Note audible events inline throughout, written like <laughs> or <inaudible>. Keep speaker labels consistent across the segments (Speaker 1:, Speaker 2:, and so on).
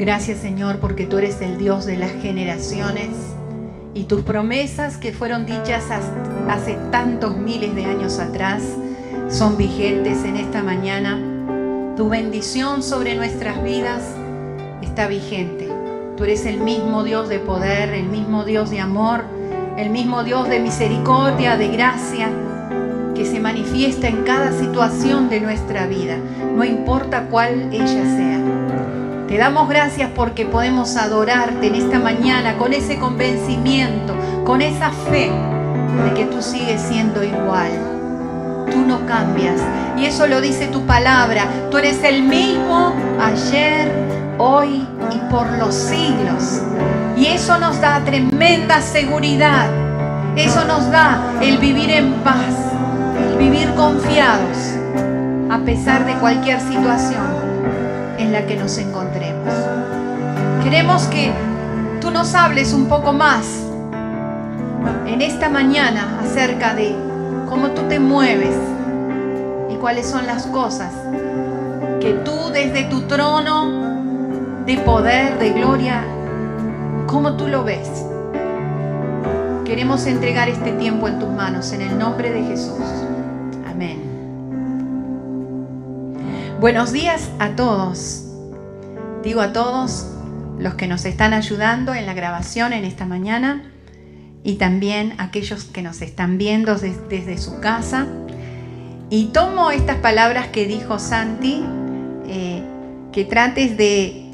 Speaker 1: Gracias Señor porque tú eres el Dios de las generaciones y tus promesas que fueron dichas hace tantos miles de años atrás son vigentes en esta mañana. Tu bendición sobre nuestras vidas está vigente. Tú eres el mismo Dios de poder, el mismo Dios de amor, el mismo Dios de misericordia, de gracia, que se manifiesta en cada situación de nuestra vida, no importa cuál ella sea. Te damos gracias porque podemos adorarte en esta mañana con ese convencimiento, con esa fe de que tú sigues siendo igual. Tú no cambias. Y eso lo dice tu palabra. Tú eres el mismo ayer, hoy y por los siglos. Y eso nos da tremenda seguridad. Eso nos da el vivir en paz, el vivir confiados, a pesar de cualquier situación en la que nos encontremos. Queremos que tú nos hables un poco más en esta mañana acerca de cómo tú te mueves y cuáles son las cosas que tú desde tu trono de poder, de gloria, cómo tú lo ves. Queremos entregar este tiempo en tus manos en el nombre de Jesús. Amén. Buenos días a todos. Digo a todos los que nos están ayudando en la grabación en esta mañana y también aquellos que nos están viendo desde, su casa. Y tomo estas palabras que dijo Santi, eh, que trates de,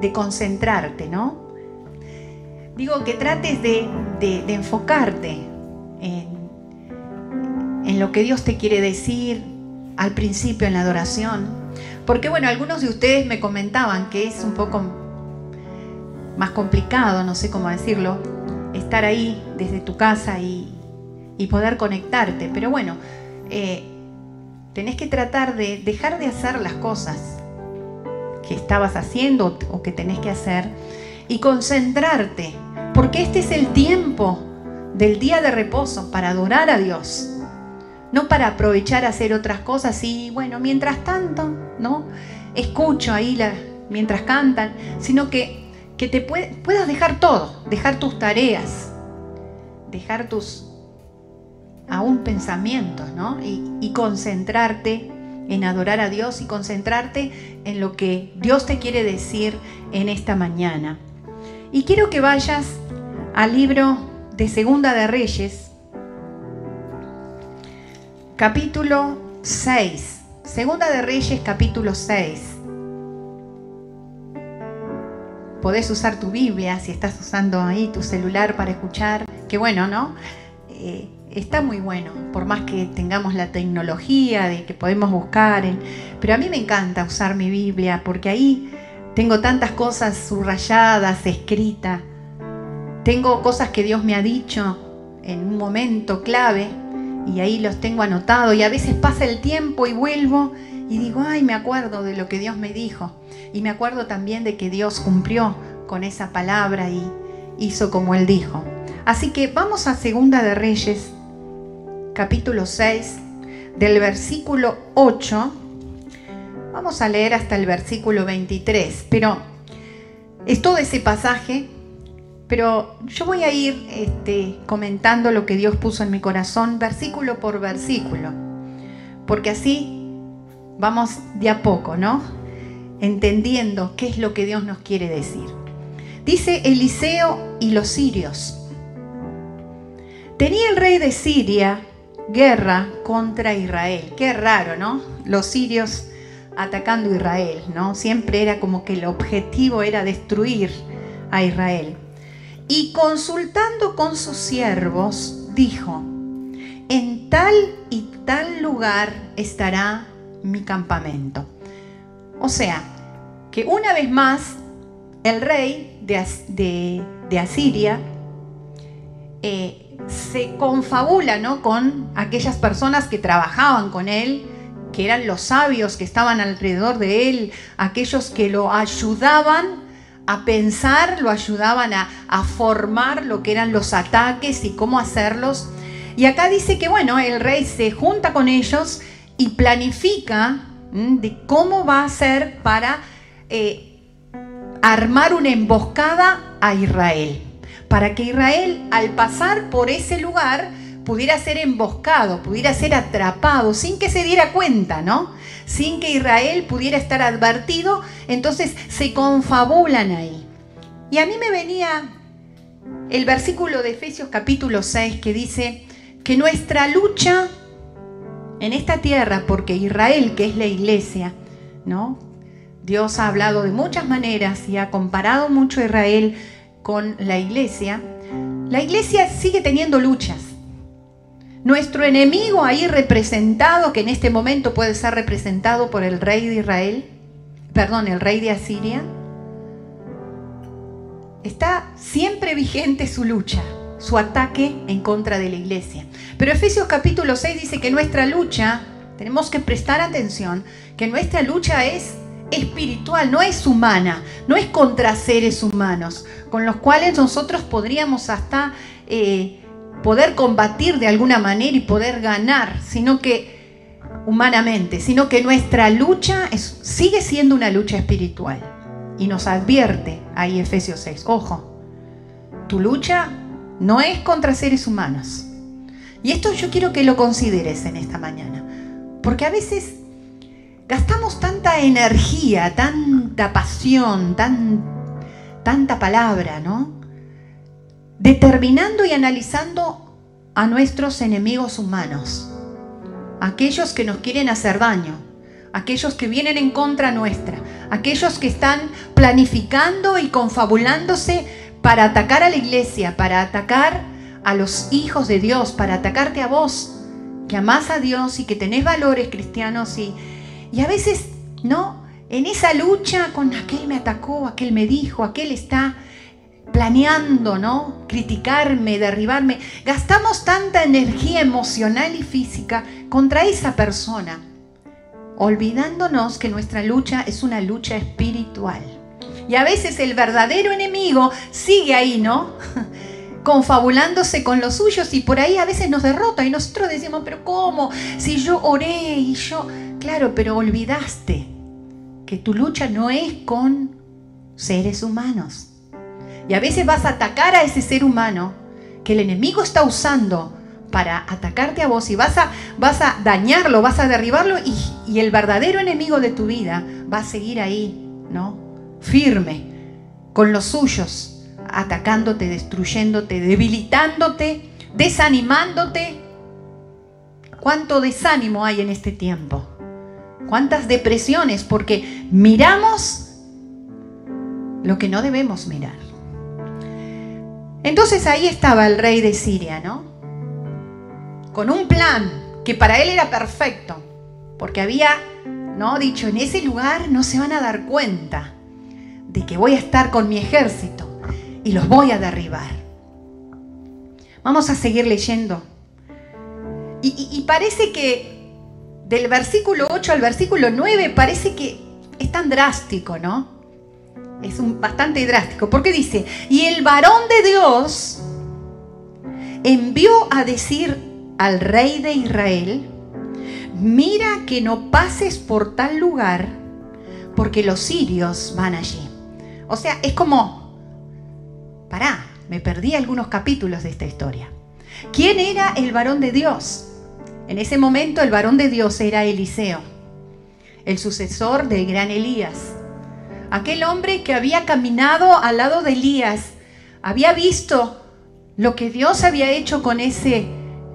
Speaker 1: de concentrarte, ¿no? Digo que trates de, enfocarte en, en lo que Dios te quiere decir, al principio en la adoración. Porque bueno, algunos de ustedes me comentaban que es un poco más complicado, no sé cómo decirlo, estar ahí desde tu casa y, poder conectarte. Pero bueno, eh, tenés que tratar de dejar de hacer las cosas que estabas haciendo o que tenés que hacer y concentrarte, porque este es el tiempo del día de reposo para adorar a Dios no para aprovechar a hacer otras cosas y bueno, mientras tanto, ¿no? Escucho ahí mientras cantan, sino que, que te puedas dejar todo, dejar tus tareas, dejar tus aún pensamientos, ¿no? Y concentrarte en adorar a Dios y concentrarte en lo que Dios te quiere decir en esta mañana. Y quiero que vayas al libro de Segunda de Reyes, capítulo 6. Segunda de Reyes, capítulo 6. Podés usar tu Biblia si estás usando ahí tu celular para escuchar. Qué bueno, ¿no? Eh, está muy bueno, por más que tengamos la tecnología de que podemos buscar. Pero a mí me encanta usar mi Biblia porque ahí tengo tantas cosas subrayadas, escritas. Tengo cosas que Dios me ha dicho en un momento clave y ahí los tengo anotados y a veces pasa el tiempo y vuelvo y digo, ay, me acuerdo de lo que Dios me dijo y me acuerdo también de que Dios cumplió con esa palabra y hizo como Él dijo. Así que vamos a Segunda de Reyes, capítulo 6, del versículo 8. Vamos a leer hasta el versículo 23, pero es todo ese pasaje pero yo voy a ir este, comentando lo que Dios puso en mi corazón, versículo por versículo, porque así vamos de a poco, ¿no? Entendiendo qué es lo que Dios nos quiere decir. Dice Eliseo y los sirios. Tenía el rey de Siria guerra contra Israel. Qué raro, ¿no? Los sirios atacando Israel, ¿no? Siempre era como que el objetivo era destruir a Israel y consultando con sus siervos, dijo, en tal y tal lugar estará mi campamento. O sea, que una vez más el rey de, Asiria eh, se confabula ¿no? con aquellas personas que trabajaban con él, que eran los sabios que estaban alrededor de él, aquellos que lo ayudaban a pensar, lo ayudaban a, formar lo que eran los ataques y cómo hacerlos. Y acá dice que, bueno, el rey se junta con ellos y planifica de cómo va a ser para eh, armar una emboscada a Israel, para que Israel al pasar por ese lugar pudiera ser emboscado, pudiera ser atrapado, sin que se diera cuenta, ¿no? Sin que Israel pudiera estar advertido, entonces se confabulan ahí. Y a mí me venía el versículo de Efesios capítulo 6 que dice que nuestra lucha en esta tierra, porque Israel, que es la iglesia, ¿no? Dios ha hablado de muchas maneras y ha comparado mucho a Israel con la iglesia. La iglesia sigue teniendo luchas. Nuestro enemigo ahí representado, que en este momento puede ser representado por el rey de Israel, perdón, el rey de Asiria, está siempre vigente su lucha, su ataque en contra de la iglesia. Pero Efesios capítulo 6 dice que nuestra lucha, tenemos que prestar atención, que nuestra lucha es espiritual, no es humana, no es contra seres humanos, con los cuales nosotros podríamos hasta eh, poder combatir de alguna manera y poder ganar, sino que humanamente, sino que nuestra lucha sigue siendo una lucha espiritual. Y nos advierte ahí Efesios 6, ojo, tu lucha no es contra seres humanos. Y esto yo quiero que lo consideres en esta mañana, porque a veces gastamos tanta energía, tanta pasión, tan, tanta palabra, ¿no? Determinando y analizando a nuestros enemigos humanos, aquellos que nos quieren hacer daño, aquellos que vienen en contra nuestra, aquellos que están planificando y confabulándose para atacar a la iglesia, para atacar a los hijos de Dios, para atacarte a vos, que amás a Dios y que tenés valores cristianos y, y a veces, ¿no? En esa lucha con aquel me atacó, aquel me dijo, aquel está planeando, ¿no? Criticarme, derribarme. Gastamos tanta energía emocional y física contra esa persona, olvidándonos que nuestra lucha es una lucha espiritual. Y a veces el verdadero enemigo sigue ahí, ¿no? <laughs> confabulándose con los suyos y por ahí a veces nos derrota y nosotros decimos, pero ¿cómo? Si yo oré y yo, claro, pero olvidaste que tu lucha no es con seres humanos y a veces vas a atacar a ese ser humano que el enemigo está usando para atacarte a vos y vas a, vas a dañarlo, vas a derribarlo y, y el verdadero enemigo de tu vida va a seguir ahí, ¿no? Firme, con los suyos, atacándote, destruyéndote, debilitándote, desanimándote. ¿Cuánto desánimo hay en este tiempo? ¿Cuántas depresiones? Porque miramos lo que no debemos mirar. Entonces ahí estaba el rey de Siria, ¿no? Con un plan que para él era perfecto, porque había, ¿no? Dicho, en ese lugar no se van a dar cuenta de que voy a estar con mi ejército y los voy a derribar. Vamos a seguir leyendo. Y, y parece que del versículo 8 al versículo 9 parece que es tan drástico, ¿no? Es un, bastante drástico, porque dice, y el varón de Dios envió a decir al rey de Israel, mira que no pases por tal lugar, porque los sirios van allí. O sea, es como, pará, me perdí algunos capítulos de esta historia. ¿Quién era el varón de Dios? En ese momento el varón de Dios era Eliseo, el sucesor del gran Elías aquel hombre que había caminado al lado de Elías, había visto lo que Dios había hecho con ese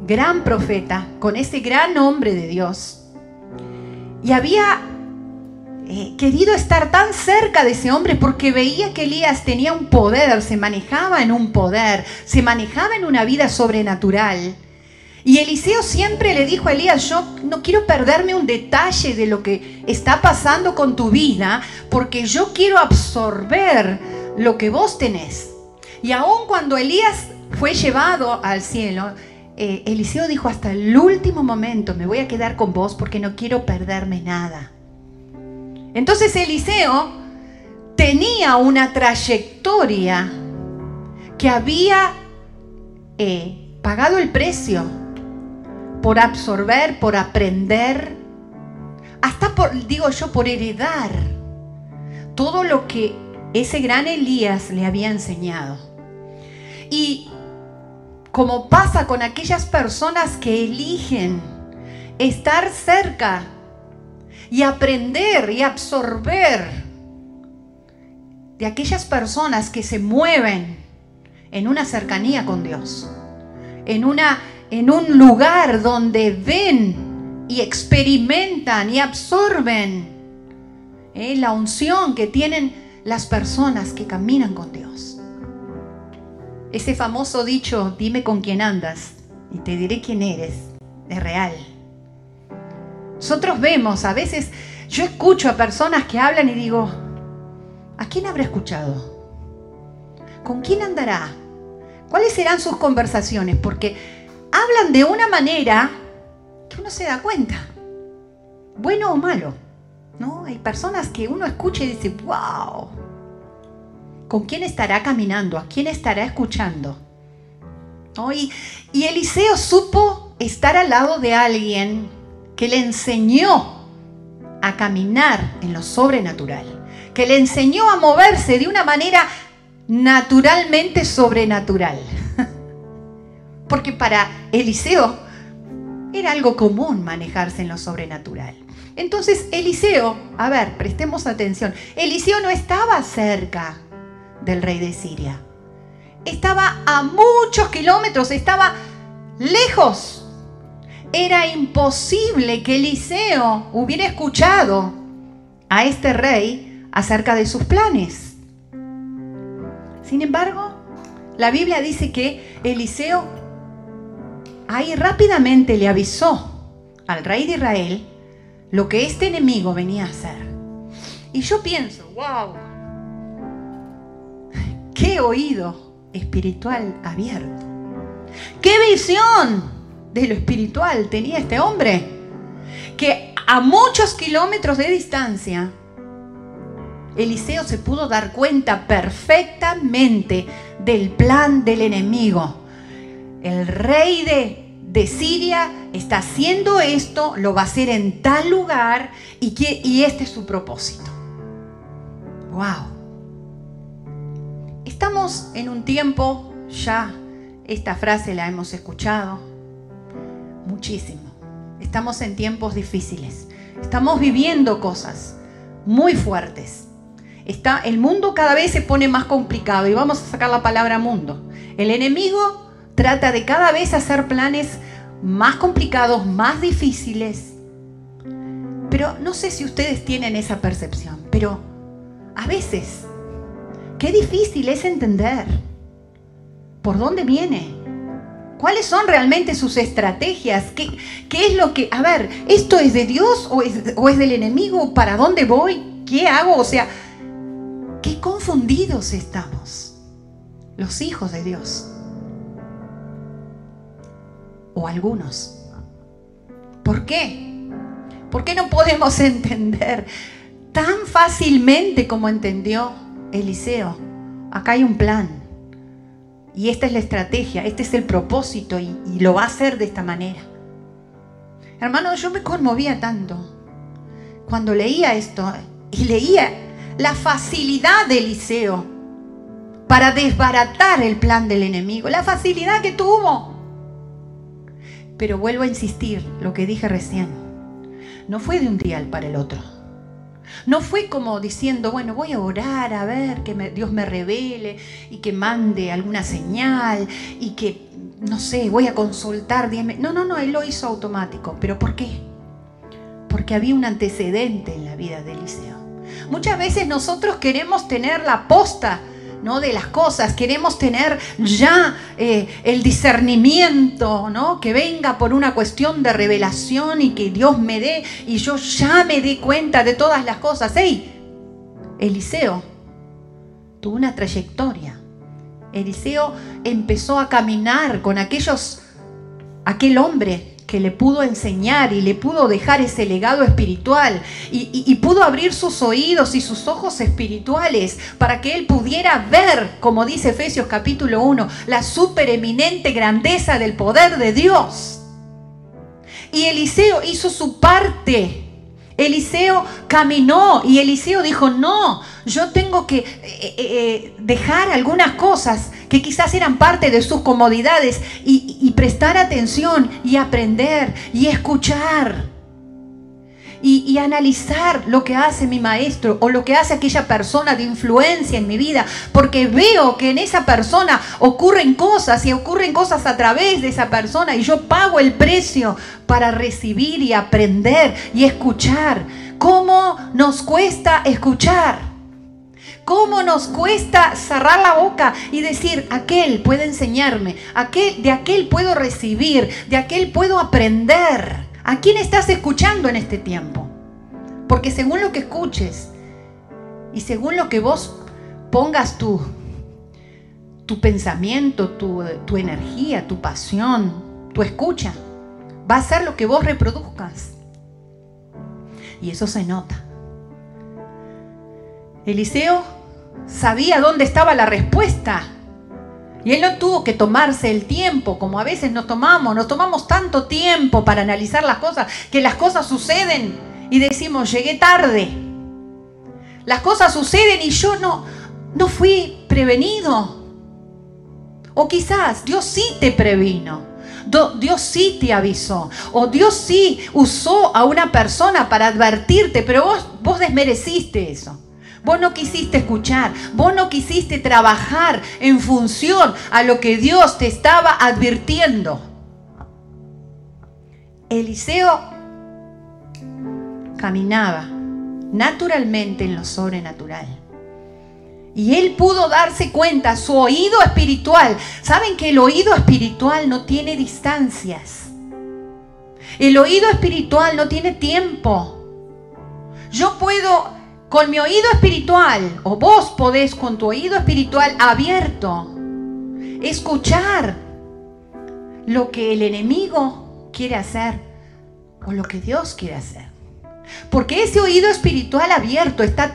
Speaker 1: gran profeta, con ese gran hombre de Dios. Y había eh, querido estar tan cerca de ese hombre porque veía que Elías tenía un poder, se manejaba en un poder, se manejaba en una vida sobrenatural. Y Eliseo siempre le dijo a Elías, yo no quiero perderme un detalle de lo que está pasando con tu vida, porque yo quiero absorber lo que vos tenés. Y aun cuando Elías fue llevado al cielo, eh, Eliseo dijo, hasta el último momento me voy a quedar con vos porque no quiero perderme nada. Entonces Eliseo tenía una trayectoria que había eh, pagado el precio por absorber, por aprender, hasta por, digo yo, por heredar todo lo que ese gran Elías le había enseñado. Y como pasa con aquellas personas que eligen estar cerca y aprender y absorber de aquellas personas que se mueven en una cercanía con Dios, en, una, en un lugar donde ven y experimentan y absorben eh, la unción que tienen las personas que caminan con Dios. Ese famoso dicho, dime con quién andas y te diré quién eres, es real. Nosotros vemos, a veces yo escucho a personas que hablan y digo, ¿a quién habrá escuchado? ¿Con quién andará? ¿Cuáles serán sus conversaciones? Porque hablan de una manera que uno se da cuenta, bueno o malo. ¿no? Hay personas que uno escucha y dice, wow, ¿con quién estará caminando? ¿A quién estará escuchando? Y, y Eliseo supo estar al lado de alguien que le enseñó a caminar en lo sobrenatural, que le enseñó a moverse de una manera naturalmente sobrenatural. Porque para Eliseo era algo común manejarse en lo sobrenatural. Entonces Eliseo, a ver, prestemos atención, Eliseo no estaba cerca del rey de Siria. Estaba a muchos kilómetros, estaba lejos. Era imposible que Eliseo hubiera escuchado a este rey acerca de sus planes. Sin embargo, la Biblia dice que Eliseo ahí rápidamente le avisó al rey de Israel lo que este enemigo venía a hacer. Y yo pienso, wow, <laughs> qué oído espiritual abierto. Qué visión de lo espiritual tenía este hombre. Que a muchos kilómetros de distancia Eliseo se pudo dar cuenta perfectamente del plan del enemigo. El rey de, de Siria está haciendo esto, lo va a hacer en tal lugar y, y este es su propósito. ¡Wow! Estamos en un tiempo, ya esta frase la hemos escuchado muchísimo. Estamos en tiempos difíciles. Estamos viviendo cosas muy fuertes el mundo cada vez se pone más complicado y vamos a sacar la palabra mundo. El enemigo trata de cada vez hacer planes más complicados, más difíciles. Pero no sé si ustedes tienen esa percepción, pero a veces, qué difícil es entender por dónde viene. ¿Cuáles son realmente sus estrategias? ¿Qué, es lo que... A ver, ¿esto es de Dios o es del enemigo? ¿Para dónde voy? ¿Qué hago? O sea, Qué confundidos estamos, los hijos de Dios. O algunos. ¿Por qué? ¿Por qué no podemos <laughs> entender tan fácilmente como entendió Eliseo? Acá hay un plan. Y esta es la estrategia, este es el propósito y, y lo va a hacer de esta manera. Hermano, yo me conmovía tanto cuando leía esto y leía la facilidad de Eliseo para desbaratar el plan del enemigo, la facilidad que tuvo. Pero vuelvo a insistir, lo que dije recién, no fue de un día para el otro. No fue como diciendo, bueno, voy a orar a ver que Dios me revele y que mande alguna señal y que, no sé, voy a consultar. No, no, no, él lo hizo automático. ¿Pero por qué? Porque había un antecedente en la vida de Eliseo. Muchas veces nosotros queremos tener la posta ¿no? de las cosas, queremos tener ya eh, el discernimiento, ¿no? que venga por una cuestión de revelación y que Dios me dé y yo ya me dé cuenta de todas las cosas. ¡Ey! Eliseo tuvo una trayectoria. Eliseo empezó a caminar con aquellos, aquel hombre que le pudo enseñar y le pudo dejar ese legado espiritual y, pudo abrir sus oídos y sus ojos espirituales para que él pudiera ver, como dice Efesios capítulo 1, la supereminente grandeza del poder de Dios. Y Eliseo hizo su parte Eliseo caminó y Eliseo dijo, no, yo tengo que eh, eh, eh, dejar algunas cosas que quizás eran parte de sus comodidades y, prestar atención y aprender y escuchar y, analizar lo que hace mi maestro o lo que hace aquella persona de influencia en mi vida, porque veo que en esa persona ocurren cosas y ocurren cosas a través de esa persona y yo pago el precio para recibir y aprender y escuchar. ¿Cómo nos cuesta escuchar? ¿Cómo nos cuesta cerrar la boca y decir, aquel puede enseñarme, aquel, de aquel puedo recibir, de aquel puedo aprender? ¿A quién estás escuchando en este tiempo? Porque según lo que escuches y según lo que vos pongas tu, tu pensamiento, tu, tu energía, tu pasión, tu escucha, va a ser lo que vos reproduzcas. Y eso se nota. Eliseo sabía dónde estaba la respuesta y él no tuvo que tomarse el tiempo, como a veces nos tomamos, nos tomamos tanto tiempo para analizar las cosas, que las cosas suceden y decimos, llegué tarde. Las cosas suceden y yo no, no fui prevenido. O quizás Dios sí te previno. Dios sí te avisó. O Dios sí usó a una persona para advertirte, pero vos, vos desmereciste eso. Vos no quisiste escuchar, vos no quisiste trabajar en función a lo que Dios te estaba advirtiendo. Eliseo caminaba naturalmente en lo sobrenatural. Y él pudo darse cuenta, su oído espiritual. Saben que el oído espiritual no tiene distancias. El oído espiritual no tiene tiempo. Yo puedo con mi oído espiritual, o vos podés con tu oído espiritual abierto, escuchar lo que el enemigo quiere hacer o lo que Dios quiere hacer. Porque ese oído espiritual abierto está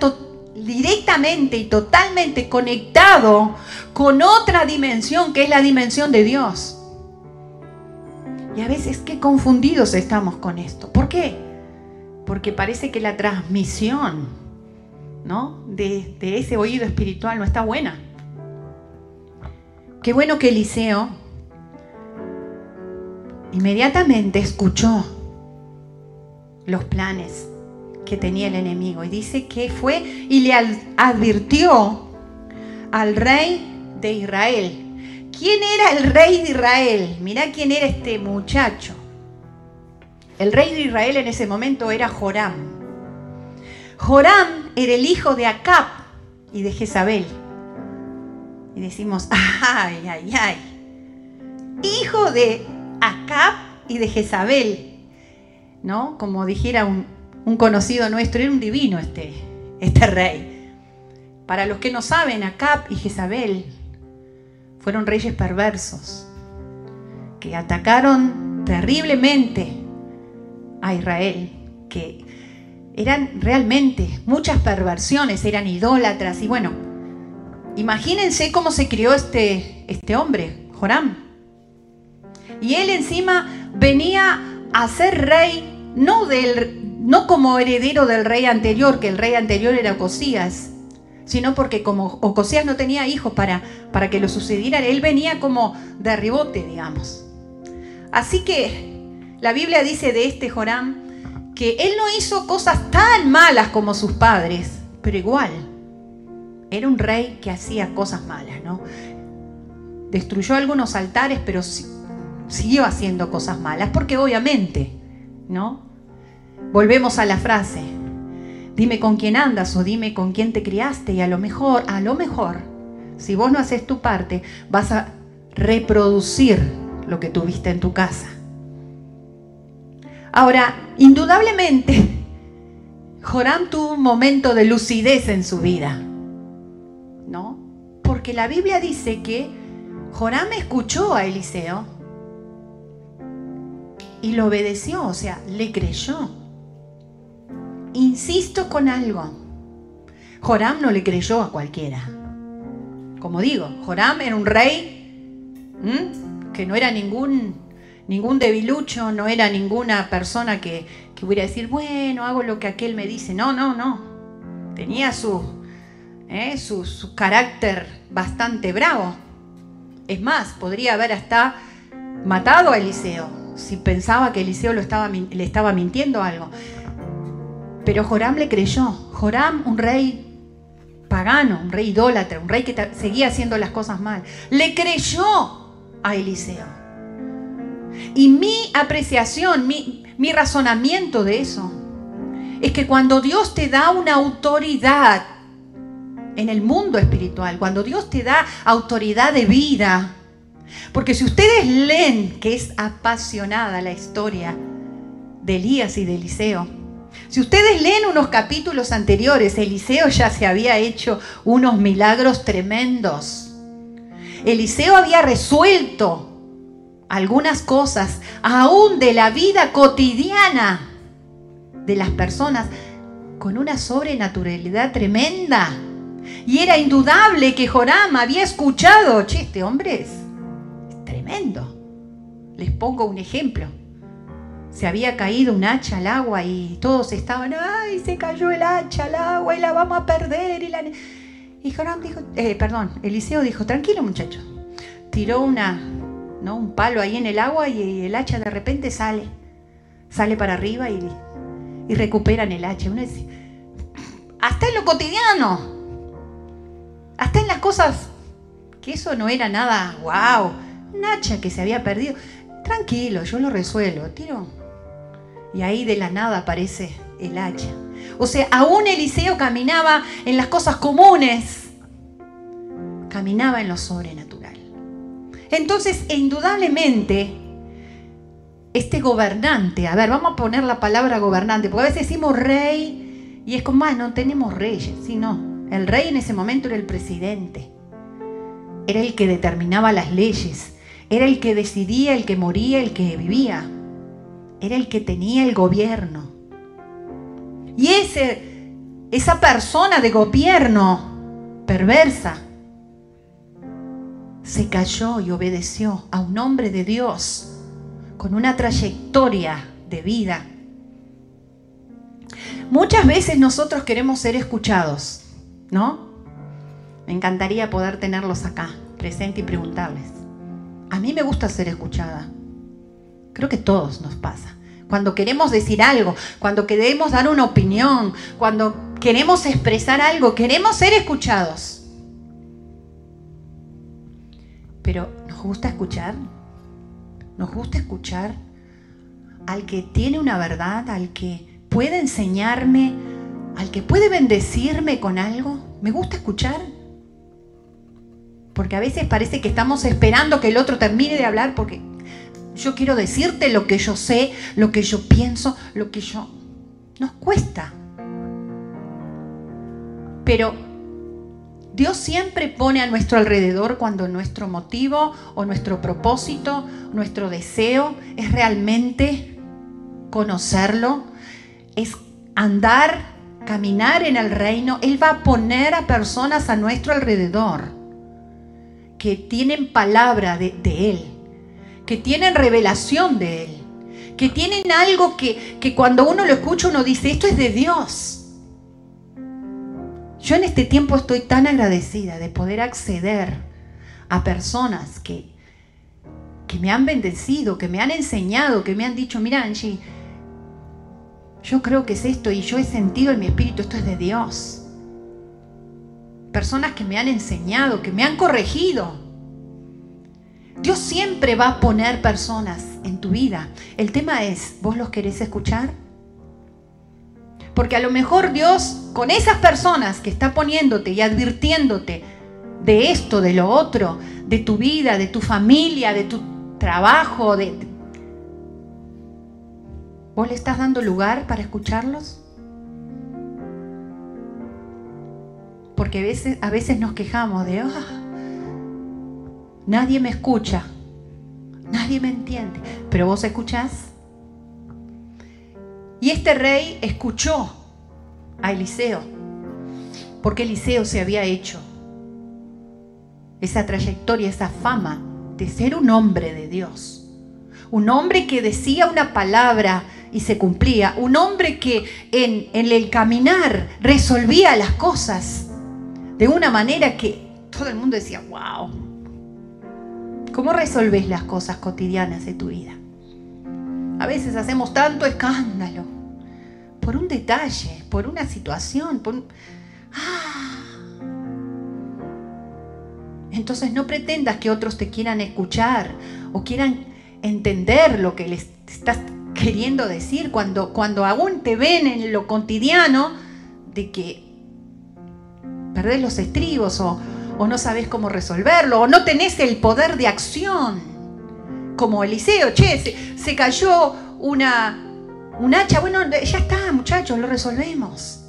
Speaker 1: directamente y totalmente conectado con otra dimensión que es la dimensión de Dios. Y a veces qué confundidos estamos con esto. ¿Por qué? Porque parece que la transmisión de, ese oído espiritual no está buena. Qué bueno que Eliseo inmediatamente escuchó los planes que tenía el enemigo y dice que fue y le advirtió al rey de Israel. ¿Quién era el rey de Israel? Mirá quién era este muchacho. El rey de Israel en ese momento era Joram. Joram era el hijo de Acab y de Jezabel. Y decimos, <laughs> ay, ay, ay. Hijo de Acab y de Jezabel. ¿No? Como dijera un, conocido nuestro, era un divino este, este rey. Para los que no saben, Acab y Jezabel fueron reyes perversos que atacaron terriblemente a Israel, que eran realmente muchas perversiones, eran idólatras y bueno, imagínense cómo se crió este, este hombre, Joram. Y él encima venía a ser rey, no, del, no como heredero del rey anterior, que el rey anterior era Ocosías, sino porque como Ocosías no tenía hijos para, para que lo sucediera, él venía como de ribote, digamos. Así que la Biblia dice de este Joram, que él no hizo cosas tan malas como sus padres, pero igual, era un rey que hacía cosas malas, ¿no? Destruyó algunos altares, pero siguió haciendo cosas malas, porque obviamente, ¿no? Volvemos a la frase, dime con quién andas o dime con quién te criaste y a lo mejor, a lo mejor, si vos no haces tu parte, vas a reproducir lo que tuviste en tu casa. Ahora, indudablemente, Joram tuvo un momento de lucidez en su vida, ¿no? Porque la Biblia dice que Joram escuchó a Eliseo y lo obedeció, o sea, le creyó. Insisto con algo. Joram no le creyó a cualquiera. Como digo, Joram era un rey que no era ningún ningún debilucho, no era ninguna persona que, que hubiera decir, bueno, hago lo que aquel me dice. No, no, no. Tenía su, eh, su, su carácter bastante bravo. Es más, podría haber hasta matado a Eliseo si pensaba que Eliseo estaba, le estaba mintiendo algo. Pero Joram le creyó. Joram, un rey pagano, un rey idólatra, un rey que seguía haciendo las cosas mal, le creyó a Eliseo. Y mi apreciación, mi, mi razonamiento de eso, es que cuando Dios te da una autoridad en el mundo espiritual, cuando Dios te da autoridad de vida, porque si ustedes leen que es apasionada la historia de Elías y de Eliseo, si ustedes leen unos capítulos anteriores, Eliseo ya se había hecho unos milagros tremendos. Eliseo había resuelto algunas cosas, aún de la vida cotidiana de las personas, con una sobrenaturalidad tremenda. Y era indudable que Joram había escuchado, che, este hombre es tremendo. Les pongo un ejemplo. Se había caído un hacha al agua y todos estaban, ay, se cayó el hacha al agua y la vamos a perder. Y, Joram dijo, eh, perdón, Eliseo dijo, tranquilo muchacho. Tiró una, ¿no? un palo ahí en el agua y el hacha de repente sale, sale para arriba y, y recuperan el hacha. Uno dice, hasta en lo cotidiano, hasta en las cosas que eso no era nada, wow, un hacha que se había perdido. Tranquilo, yo lo resuelvo, tiro. Y ahí de la nada aparece el hacha. O sea, aún Eliseo caminaba en las cosas comunes, caminaba en lo sobrenatural. Entonces, indudablemente, este gobernante, a ver, vamos a poner la palabra gobernante, porque a veces decimos rey y es como, ah, no tenemos reyes, sí, no. El rey en ese momento era el presidente, era el que determinaba las leyes, era el que decidía, el que moría, el que vivía. Era el que tenía el gobierno. Y ese, esa persona de gobierno perversa se cayó y obedeció a un hombre de Dios con una trayectoria de vida. Muchas veces nosotros queremos ser escuchados, ¿no? Me encantaría poder tenerlos acá, presente y preguntarles. A mí me gusta ser escuchada. Creo que todos nos pasa. Cuando queremos decir algo, cuando queremos dar una opinión, cuando queremos expresar algo, queremos ser escuchados. Pero nos gusta escuchar. Nos gusta escuchar al que tiene una verdad, al que puede enseñarme, al que puede bendecirme con algo. Me gusta escuchar. Porque a veces parece que estamos esperando que el otro termine de hablar porque yo quiero decirte lo que yo sé, lo que yo pienso, lo que yo... Nos cuesta. Pero Dios siempre pone a nuestro alrededor cuando nuestro motivo o nuestro propósito, nuestro deseo es realmente conocerlo, es andar, caminar en el reino. Él va a poner a personas a nuestro alrededor que tienen palabra de, Él, que tienen revelación de Él, que tienen algo que, cuando uno lo escucha uno dice, esto es de Dios. Yo en este tiempo estoy tan agradecida de poder acceder a personas que, que me han bendecido, que me han enseñado, que me han dicho, mira Angie, yo creo que es esto y yo he sentido en mi espíritu, esto es de Dios personas que me han enseñado, que me han corregido. Dios siempre va a poner personas en tu vida. El tema es, ¿vos los querés escuchar? Porque a lo mejor Dios, con esas personas que está poniéndote y advirtiéndote de esto, de lo otro, de tu vida, de tu familia, de tu trabajo, de... ¿Vos le estás dando lugar para escucharlos? Porque a veces, nos quejamos de, ah, nadie me escucha, nadie me entiende, pero vos escuchás. Y este rey escuchó a Eliseo, porque Eliseo se había hecho esa trayectoria, esa fama de ser un hombre de Dios, Un hombre que decía una palabra y se cumplía. Un hombre que en, el caminar resolvía las cosas de una manera que todo el mundo decía, wow. ¿Cómo resolves las cosas cotidianas de tu vida? A veces hacemos tanto escándalo por un detalle, por una situación. ¡Ah! Entonces no pretendas que otros te quieran escuchar o quieran entender lo que les estás queriendo decir cuando, cuando aún te ven en lo cotidiano de que perdés los estribos o, no sabes cómo resolverlo o no tenés el poder de acción como Eliseo, che, se, cayó una, un hacha, bueno, ya está, muchachos, lo resolvemos.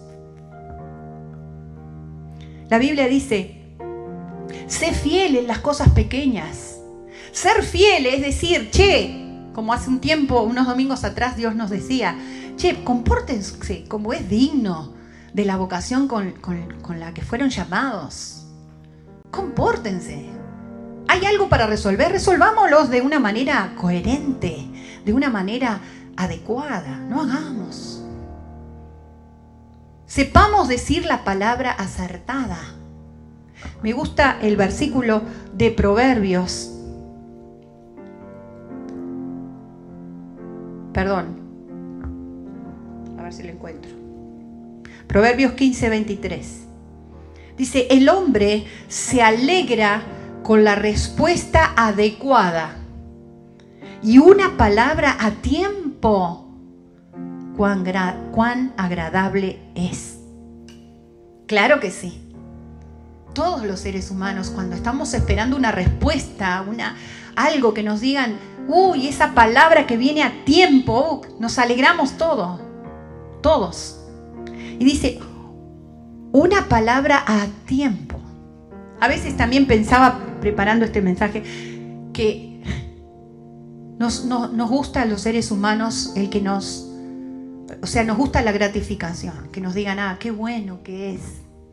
Speaker 1: La Biblia dice, sé fiel en las cosas pequeñas. Ser fiel es decir, che, como hace un tiempo, unos domingos atrás, Dios nos decía, che, compórtense como es digno de la vocación con, con la que fueron llamados. Compórtense. ¿Hay algo para resolver? Resolvámoslos de una manera coherente, de una manera adecuada. No hagamos. Sepamos decir la palabra acertada. Me gusta el versículo de Proverbios. Perdón. A ver si lo encuentro. Proverbios 15, 23. Dice, el hombre se alegra con la respuesta adecuada y una palabra a tiempo, cuán, cuán agradable es. Claro que sí. Todos los seres humanos, cuando estamos esperando una respuesta, una, algo que nos digan, uy, esa palabra que viene a tiempo, nos alegramos todos, todos. Y dice, una palabra a tiempo. A veces también pensaba preparando este mensaje, que nos, gusta a los seres humanos el que nos, o sea, nos gusta la gratificación, que nos digan, ah, qué bueno que es,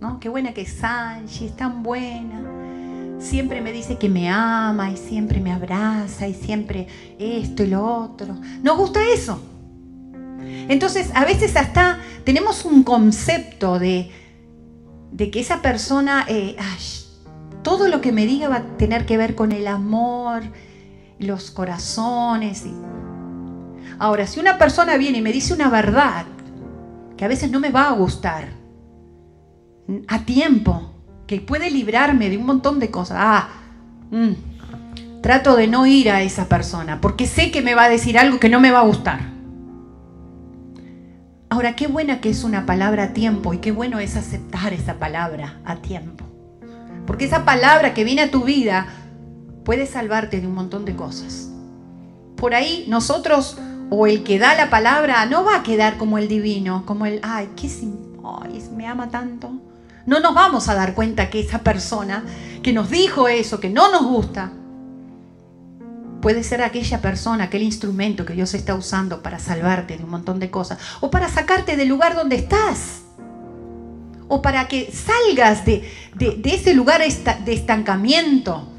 Speaker 1: ¿no? Qué buena que es Angie, es tan buena. Siempre me dice que me ama y siempre me abraza y siempre esto y lo otro. Nos gusta eso. Entonces, a veces hasta tenemos un concepto de, de que esa persona, eh, todo lo que me diga va a tener que ver con el amor, los corazones. Ahora, si una persona viene y me dice una verdad que a veces no me va a gustar, a tiempo, que puede librarme de un montón de cosas, ah, mm, trato de no ir a esa persona, porque sé que me va a decir algo que no me va a gustar. Ahora, qué buena que es una palabra a tiempo y qué bueno es aceptar esa palabra a tiempo. Porque esa palabra que viene a tu vida puede salvarte de un montón de cosas. Por ahí nosotros o el que da la palabra no va a quedar como el divino, como el, ay, qué ay, me ama tanto. No nos vamos a dar cuenta que esa persona que nos dijo eso, que no nos gusta, puede ser aquella persona, aquel instrumento que Dios está usando para salvarte de un montón de cosas o para sacarte del lugar donde estás o para que salgas de, ese lugar de estancamiento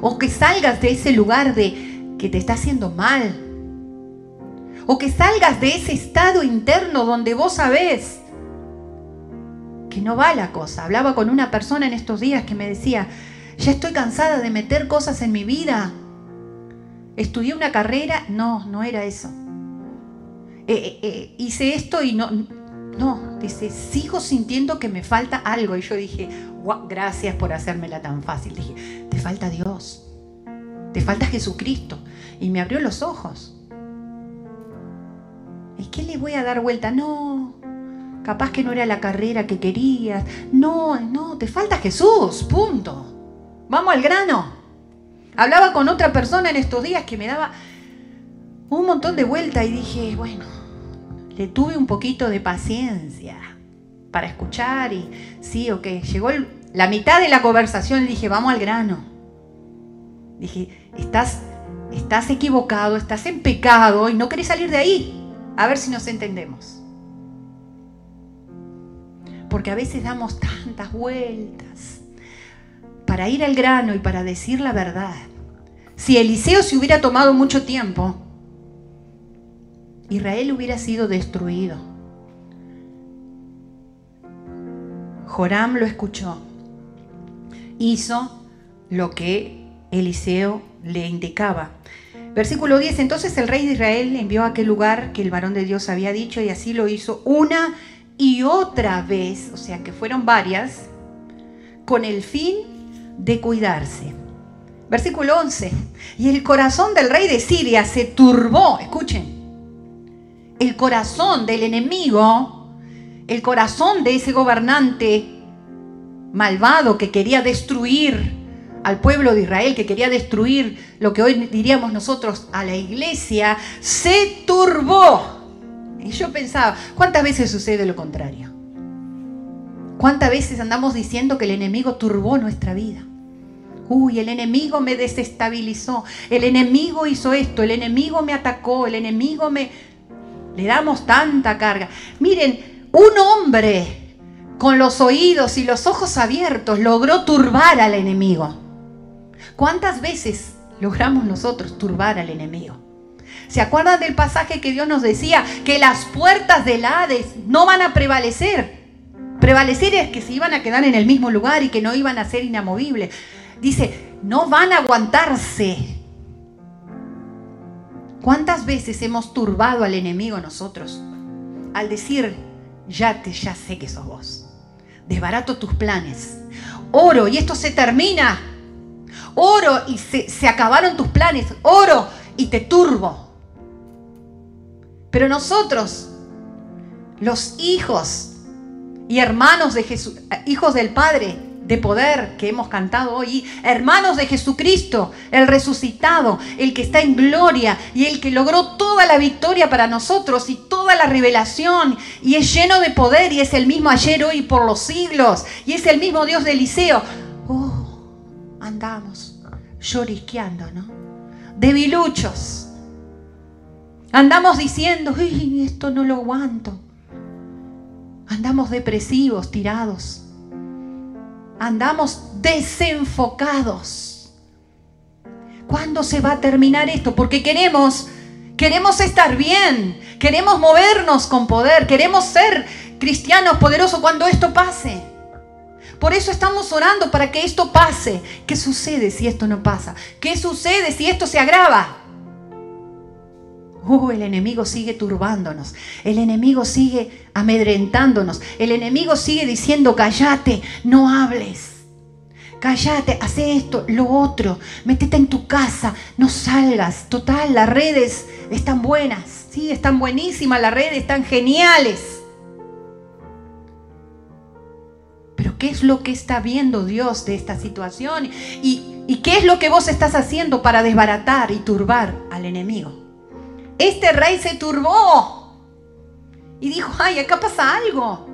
Speaker 1: o que salgas de ese lugar de que te está haciendo mal o que salgas de ese estado interno donde vos sabés que no va la cosa. Hablaba con una persona en estos días que me decía, ya estoy cansada de meter cosas en mi vida. Estudié una carrera, no, no era eso. Eh, eh, eh, hice esto y no, no, dice, sigo sintiendo que me falta algo. Y yo dije, gracias por hacérmela tan fácil. Dije, te falta Dios, te falta Jesucristo. Y me abrió los ojos. ¿Y qué le voy a dar vuelta? No, capaz que no era la carrera que querías. No, no, te falta Jesús, punto. Vamos al grano. Hablaba con otra persona en estos días que me daba un montón de vuelta y dije, bueno, le tuve un poquito de paciencia para escuchar y sí, ok, llegó la mitad de la conversación y dije, vamos al grano. Dije, estás, estás equivocado, estás en pecado y no querés salir de ahí. A ver si nos entendemos. Porque a veces damos tantas vueltas para ir al grano y para decir la verdad. si Eliseo se hubiera tomado mucho tiempo, Israel hubiera sido destruido. Joram lo escuchó. Hizo lo que Eliseo le indicaba. Versículo 10, entonces el rey de Israel envió a aquel lugar que el varón de Dios había dicho y así lo hizo una y otra vez, o sea que fueron varias, con el fin de cuidarse. Versículo 11, y el corazón del rey de Siria se turbó, escuchen, el corazón del enemigo, el corazón de ese gobernante malvado que quería destruir al pueblo de Israel, que quería destruir lo que hoy diríamos nosotros a la iglesia, se turbó. Y yo pensaba, ¿cuántas veces sucede lo contrario? ¿Cuántas veces andamos diciendo que el enemigo turbó nuestra vida? Uy, el enemigo me desestabilizó, el enemigo hizo esto, el enemigo me atacó, el enemigo me... Le damos tanta carga. Miren, un hombre con los oídos y los ojos abiertos logró turbar al enemigo. ¿Cuántas veces logramos nosotros turbar al enemigo? ¿Se acuerdan del pasaje que Dios nos decía? Que las puertas del Hades no van a prevalecer. Prevalecer es que se iban a quedar en el mismo lugar y que no iban a ser inamovibles. Dice, no van a aguantarse. ¿Cuántas veces hemos turbado al enemigo nosotros? Al decir, ya te, ya sé que sos vos. Desbarato tus planes. Oro y esto se termina oro y se, acabaron tus planes, oro y te turbo. Pero nosotros, los hijos y hermanos de Jesús, hijos del Padre de poder que hemos cantado hoy, hermanos de Jesucristo, el resucitado, el que está en gloria y el que logró toda la victoria para nosotros y toda la revelación y es lleno de poder y es el mismo ayer, hoy por los siglos y es el mismo Dios de Eliseo. Oh, andamos lloriqueando, ¿no? Debiluchos. Andamos diciendo, Uy, esto no lo aguanto. Andamos depresivos, tirados. Andamos desenfocados. ¿Cuándo se va a terminar esto? Porque queremos, queremos estar bien, queremos movernos con poder, queremos ser cristianos poderosos cuando esto pase. Por eso estamos orando para que esto pase. ¿Qué sucede si esto no pasa? ¿Qué sucede si esto se agrava? Uh, el enemigo sigue turbándonos. El enemigo sigue amedrentándonos. El enemigo sigue diciendo, cállate, no hables. Cállate, hace esto, lo otro. Métete en tu casa, no salgas. Total, las redes están buenas. Sí, están buenísimas las redes, están geniales. pero ¿qué es lo que está viendo Dios de esta situación? ¿Y, ¿Y qué es lo que vos estás haciendo para desbaratar y turbar al enemigo? Este rey se turbó y dijo, ay, acá pasa algo.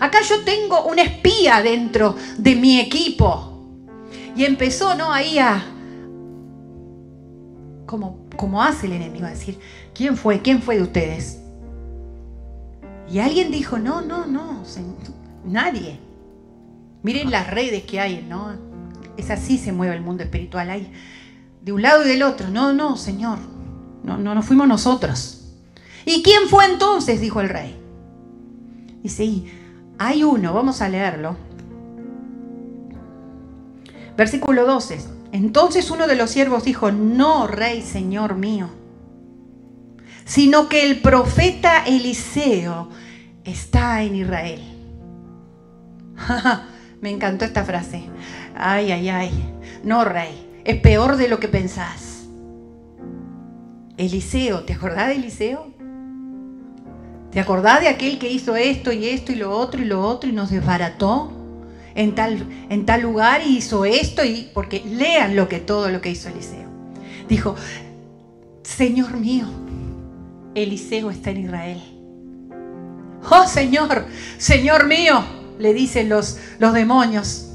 Speaker 1: Acá yo tengo un espía dentro de mi equipo. Y empezó, ¿no? Ahí a... Como, como hace el enemigo, a decir, ¿quién fue? ¿Quién fue de ustedes? Y alguien dijo, no, no, no, nadie. Miren las redes que hay, ¿no? Es así se mueve el mundo espiritual. Hay de un lado y del otro. No, no, Señor. No, no, no fuimos nosotros. ¿Y quién fue entonces? dijo el rey. Dice, sí, hay uno, vamos a leerlo. Versículo 12. Entonces uno de los siervos dijo, no, rey, Señor mío, sino que el profeta Eliseo está en Israel. <laughs> Me encantó esta frase. Ay, ay, ay. No, rey. Es peor de lo que pensás. Eliseo, ¿te acordás de Eliseo? ¿Te acordás de aquel que hizo esto y esto y lo otro y lo otro y nos desbarató en tal, en tal lugar y hizo esto? Y porque lean lo que todo lo que hizo Eliseo. Dijo, Señor mío, Eliseo está en Israel. Oh Señor, Señor mío, le dicen los, los demonios.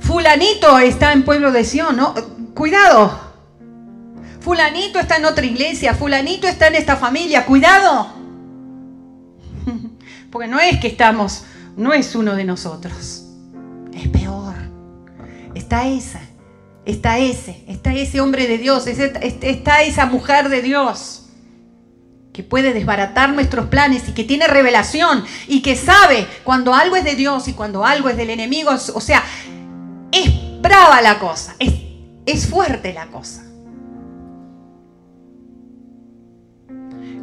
Speaker 1: Fulanito está en pueblo de Sion, ¿no? Cuidado. Fulanito está en otra iglesia, fulanito está en esta familia, cuidado. <laughs> Porque no es que estamos, no es uno de nosotros. Es peor. Está esa está ese, está ese hombre de Dios, está esa mujer de Dios que puede desbaratar nuestros planes y que tiene revelación y que sabe cuando algo es de Dios y cuando algo es del enemigo. O sea, es brava la cosa, es, es fuerte la cosa.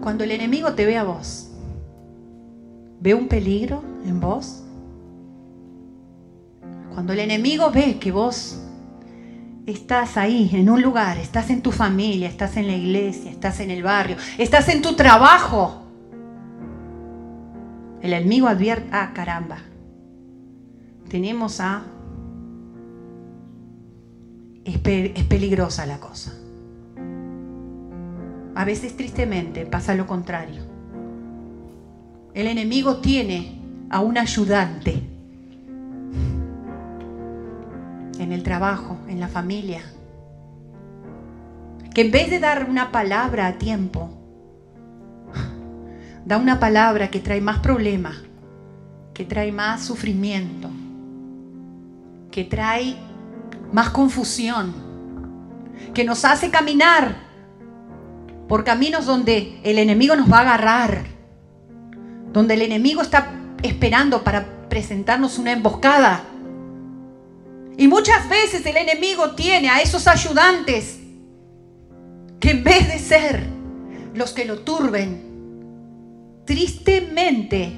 Speaker 1: Cuando el enemigo te ve a vos, ¿ve un peligro en vos? Cuando el enemigo ve que vos estás ahí, en un lugar, estás en tu familia, estás en la iglesia, estás en el barrio, estás en tu trabajo. El enemigo advierte, ah, caramba, tenemos a... Es, es peligrosa la cosa. A veces tristemente pasa lo contrario. El enemigo tiene a un ayudante en el trabajo, en la familia. Que en vez de dar una palabra a tiempo, da una palabra que trae más problemas, que trae más sufrimiento, que trae más confusión, que nos hace caminar por caminos donde el enemigo nos va a agarrar, donde el enemigo está esperando para presentarnos una emboscada y muchas veces el enemigo tiene a esos ayudantes que en vez de ser los que lo turben, tristemente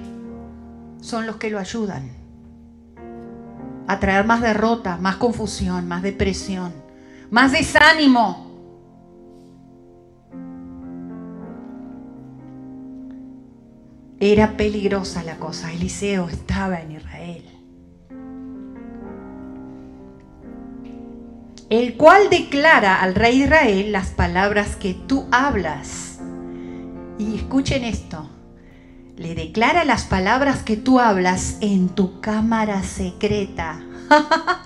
Speaker 1: son los que lo ayudan a traer más derrota, más confusión, más depresión, más desánimo. Era peligrosa la cosa. Eliseo estaba en Israel. el cual declara al rey Israel las palabras que tú hablas. Y escuchen esto, le declara las palabras que tú hablas en tu cámara secreta. <laughs>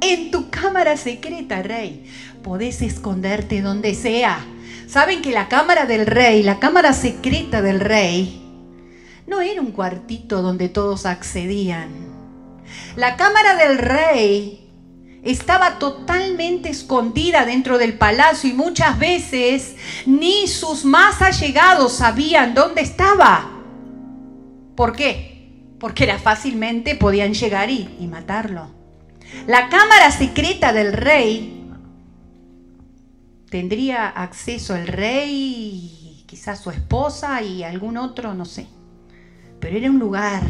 Speaker 1: en tu cámara secreta, rey. Podés esconderte donde sea. Saben que la cámara del rey, la cámara secreta del rey, no era un cuartito donde todos accedían. La cámara del rey estaba totalmente escondida dentro del palacio y muchas veces ni sus más allegados sabían dónde estaba. ¿Por qué? Porque era fácilmente podían llegar y, y matarlo. La cámara secreta del rey tendría acceso el rey, quizás su esposa y algún otro, no sé. Pero era un lugar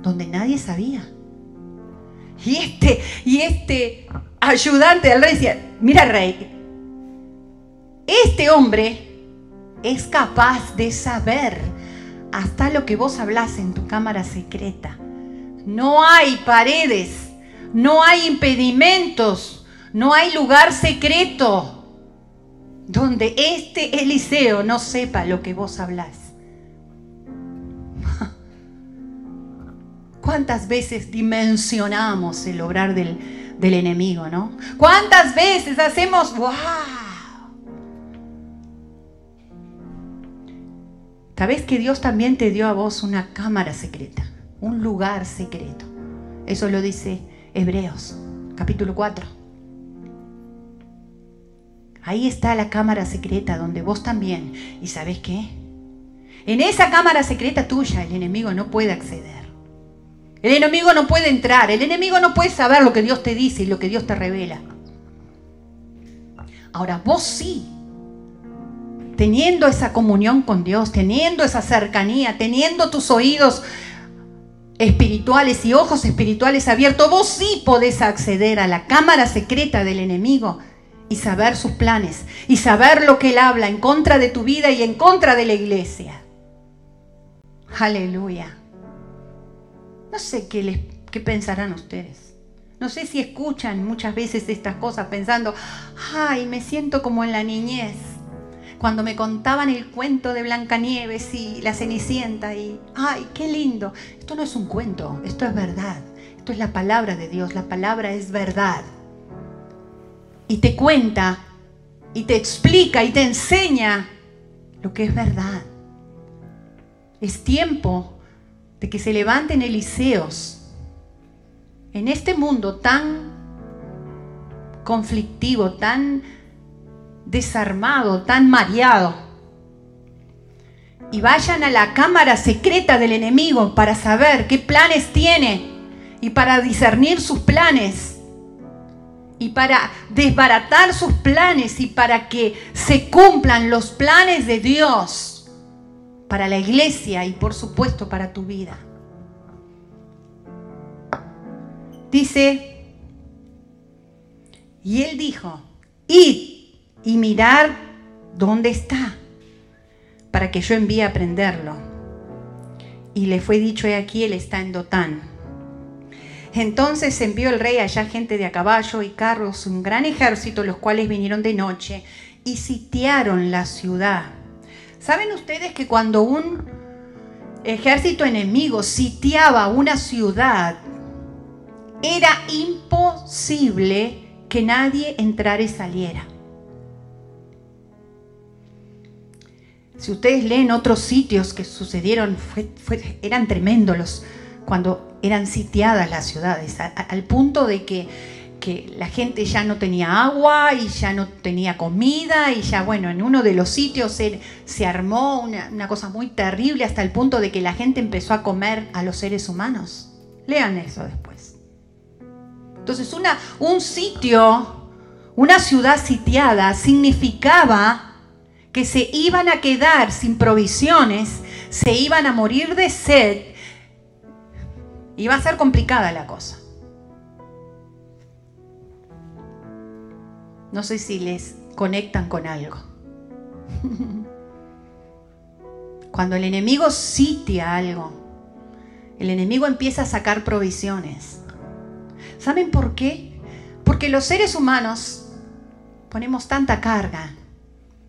Speaker 1: donde nadie sabía. Y este, y este ayudante del rey decía, mira rey, este hombre es capaz de saber hasta lo que vos hablas en tu cámara secreta. No hay paredes, no hay impedimentos, no hay lugar secreto donde este Eliseo no sepa lo que vos hablás. <laughs> ¿Cuántas veces dimensionamos el obrar del, enemigo, no? ¿Cuántas veces hacemos, wow? ¿Sabes que Dios también te dio a vos una cámara secreta, un lugar secreto? Eso lo dice Hebreos, capítulo 4. Ahí está la cámara secreta donde vos también. ¿Y sabes qué? En esa cámara secreta tuya el enemigo no puede acceder. El enemigo no puede entrar, el enemigo no puede saber lo que Dios te dice y lo que Dios te revela. Ahora vos sí, teniendo esa comunión con Dios, teniendo esa cercanía, teniendo tus oídos espirituales y ojos espirituales abiertos, vos sí podés acceder a la cámara secreta del enemigo y saber sus planes y saber lo que él habla en contra de tu vida y en contra de la iglesia. Aleluya. No sé qué, les, qué pensarán ustedes. No sé si escuchan muchas veces estas cosas pensando, ay, me siento como en la niñez, cuando me contaban el cuento de Blancanieves y la Cenicienta y, ay, qué lindo. Esto no es un cuento, esto es verdad. Esto es la palabra de Dios, la palabra es verdad. Y te cuenta, y te explica, y te enseña lo que es verdad. Es tiempo de que se levanten Eliseos en este mundo tan conflictivo, tan desarmado, tan mareado, y vayan a la cámara secreta del enemigo para saber qué planes tiene y para discernir sus planes y para desbaratar sus planes y para que se cumplan los planes de Dios para la iglesia y por supuesto para tu vida. Dice, y él dijo, id y mirar dónde está, para que yo envíe a prenderlo. Y le fue dicho, he aquí, él está en Dotán. Entonces envió el rey allá gente de a caballo y carros, un gran ejército, los cuales vinieron de noche y sitiaron la ciudad. ¿Saben ustedes que cuando un ejército enemigo sitiaba una ciudad, era imposible que nadie entrara y saliera? Si ustedes leen otros sitios que sucedieron, eran tremendos los, cuando eran sitiadas las ciudades, al punto de que, la gente ya no tenía agua y ya no tenía comida y ya, bueno, en uno de los sitios se, se armó una, cosa muy terrible hasta el punto de que la gente empezó a comer a los seres humanos. Lean eso después. Entonces, una, un sitio, una ciudad sitiada significaba que se iban a quedar sin provisiones, se iban a morir de sed y va a ser complicada la cosa. No sé si les conectan con algo. <laughs> Cuando el enemigo sitia algo, el enemigo empieza a sacar provisiones. ¿Saben por qué? Porque los seres humanos ponemos tanta carga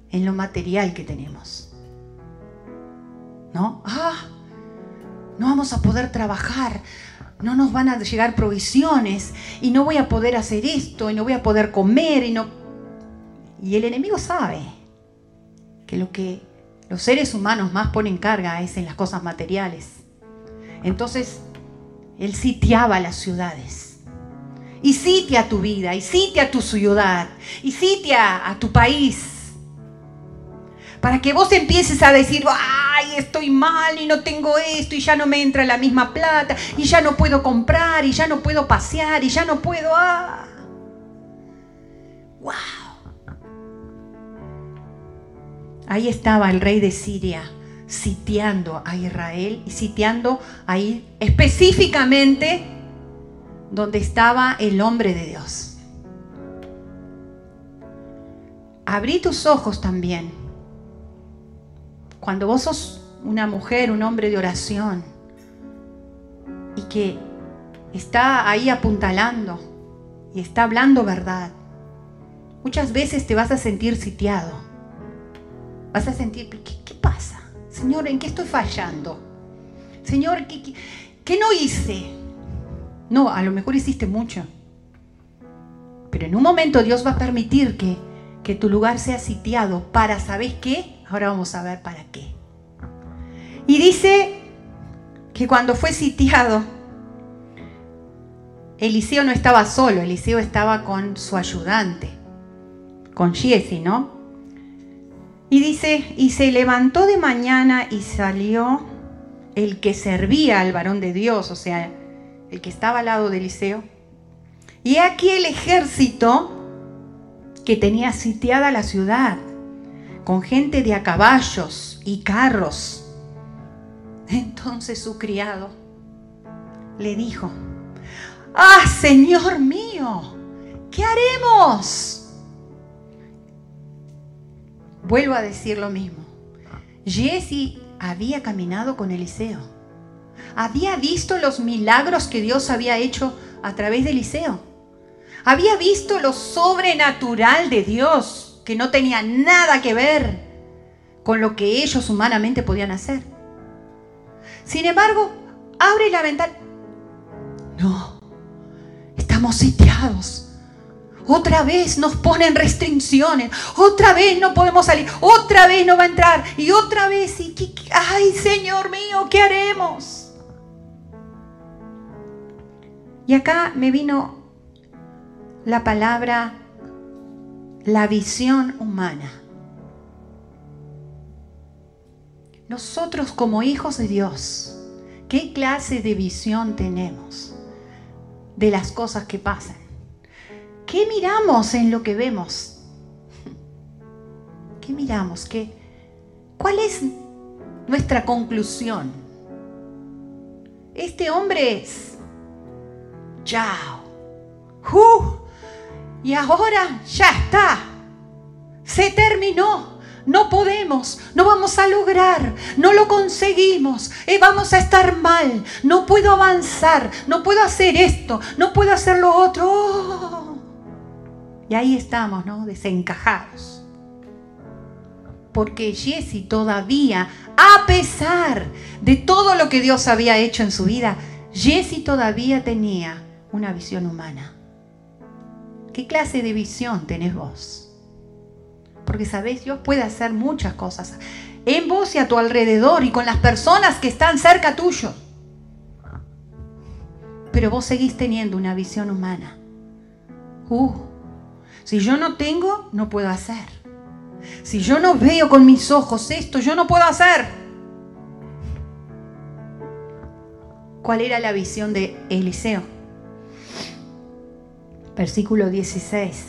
Speaker 1: en lo material que tenemos. ¿No? Ah, no vamos a poder trabajar, no nos van a llegar provisiones y no voy a poder hacer esto y no voy a poder comer y no... Y el enemigo sabe que lo que los seres humanos más ponen carga es en las cosas materiales. Entonces, él sitiaba las ciudades. Y sitia tu vida, y sitia tu ciudad, y sitia a tu país para que vos empieces a decir, ay, estoy mal y no tengo esto y ya no me entra la misma plata y ya no puedo comprar y ya no puedo pasear y ya no puedo... Ah. ¡Wow! Ahí estaba el rey de Siria sitiando a Israel y sitiando ahí específicamente donde estaba el hombre de Dios. Abrí tus ojos también cuando vos sos una mujer, un hombre de oración y que está ahí apuntalando y está hablando verdad, muchas veces te vas a sentir sitiado. Vas a sentir, ¿qué, pasa? Señor, ¿en qué estoy fallando? Señor, ¿qué, qué no hice? No, a lo mejor hiciste mucho. Pero en un momento Dios va a permitir que, que tu lugar sea sitiado para, ¿sabes qué? Ahora vamos a ver para qué. Y dice que cuando fue sitiado, Eliseo no estaba solo, Eliseo estaba con su ayudante, con Giesi, ¿no? Y dice, y se levantó de mañana y salió el que servía al varón de Dios, o sea, el que estaba al lado de Eliseo. Y aquí el ejército que tenía sitiada la ciudad con gente de a caballos y carros. Entonces su criado le dijo, ah, Señor mío, ¿qué haremos? Vuelvo a decir lo mismo. Jesse había caminado con Eliseo. Había visto los milagros que Dios había hecho a través de Eliseo. Había visto lo sobrenatural de Dios que no tenía nada que ver con lo que ellos humanamente podían hacer. Sin embargo, abre la ventana. No, estamos sitiados. Otra vez nos ponen restricciones. Otra vez no podemos salir. Otra vez no va a entrar. Y otra vez. Ay, Señor mío, ¿qué haremos? Y acá me vino la palabra, la visión humana. Nosotros como hijos de Dios, ¿qué clase de visión tenemos de las cosas que pasan? ¿Qué miramos en lo que vemos? ¿Qué miramos? ¿Qué, ¿Cuál es nuestra conclusión? Este hombre es. Chao. Uh, y ahora ya está. Se terminó. No podemos, no vamos a lograr, no lo conseguimos, eh, vamos a estar mal, no puedo avanzar, no puedo hacer esto, no puedo hacer lo otro. Y ahí estamos, ¿no? Desencajados. Porque Jesse todavía, a pesar de todo lo que Dios había hecho en su vida, Jesse todavía tenía una visión humana. ¿Qué clase de visión tenés vos? Porque sabés, Dios puede hacer muchas cosas en vos y a tu alrededor y con las personas que están cerca tuyo. Pero vos seguís teniendo una visión humana. Uh, si yo no tengo, no puedo hacer. Si yo no veo con mis ojos esto, yo no puedo hacer. ¿Cuál era la visión de Eliseo? Versículo 16.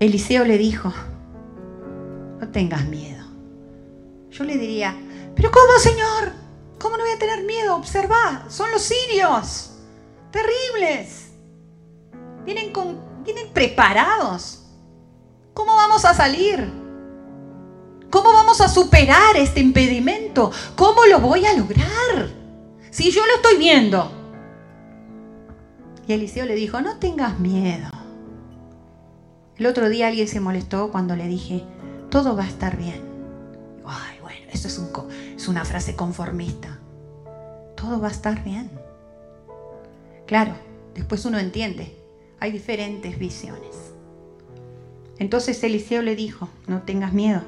Speaker 1: Eliseo le dijo, no tengas miedo. Yo le diría, pero ¿cómo, Señor? ¿Cómo no voy a tener miedo? Observa, son los sirios. Terribles. Vienen, con, vienen preparados. ¿Cómo vamos a salir? ¿Cómo vamos a superar este impedimento? ¿Cómo lo voy a lograr? Si yo lo estoy viendo. Y Eliseo le dijo, no tengas miedo. El otro día alguien se molestó cuando le dije, todo va a estar bien. Ay, bueno, eso es, una frase conformista. Todo va a estar bien. Claro, después uno entiende, hay diferentes visiones. Entonces Eliseo le dijo, no tengas miedo,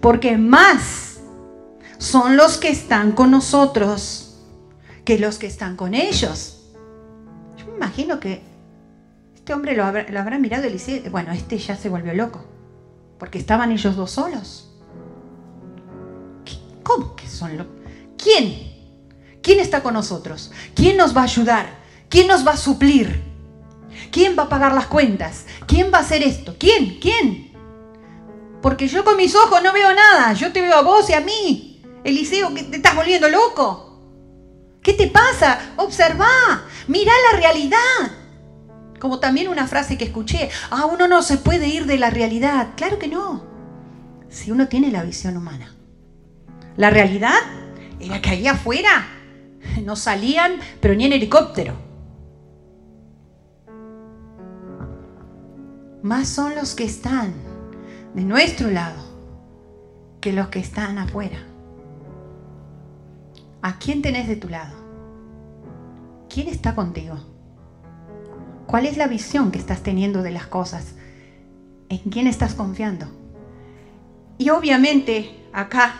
Speaker 1: porque más son los que están con nosotros que los que están con ellos. Imagino que este hombre lo habrá, mirado y le dice, bueno, este ya se volvió loco, porque estaban ellos dos solos. ¿Cómo que son locos? ¿Quién? ¿Quién está con nosotros? ¿Quién nos va a ayudar? ¿Quién nos va a suplir? ¿Quién va a pagar las cuentas? ¿Quién va a hacer esto? ¿Quién? ¿Quién? Porque yo con mis ojos no veo nada. Yo te veo a vos y a mí. Eliseo, ¿qué te estás volviendo loco? ¿Qué te pasa? Observa, mira la realidad. Como también una frase que escuché, ah, uno no se puede ir de la realidad. Claro que no. Si uno tiene la visión humana. La realidad era que allá afuera no salían, pero ni en helicóptero. Más son los que están de nuestro lado que los que están afuera. ¿A quién tenés de tu lado? ¿Quién está contigo? ¿Cuál es la visión que estás teniendo de las cosas? ¿En quién estás confiando? Y obviamente acá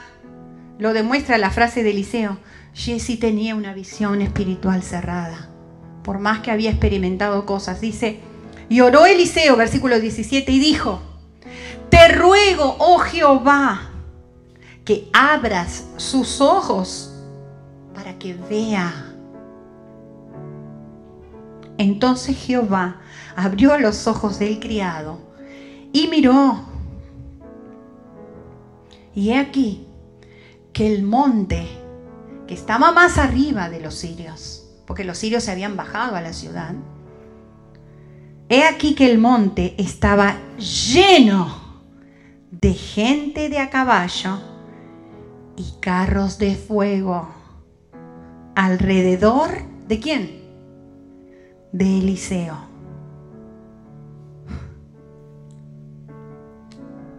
Speaker 1: lo demuestra la frase de Eliseo. Jesse tenía una visión espiritual cerrada, por más que había experimentado cosas. Dice, y oró Eliseo, versículo 17, y dijo, te ruego, oh Jehová, que abras sus ojos para que vea entonces Jehová abrió los ojos del criado y miró. Y he aquí que el monte que estaba más arriba de los sirios, porque los sirios se habían bajado a la ciudad, he aquí que el monte estaba lleno de gente de a caballo y carros de fuego alrededor de quién? De Eliseo.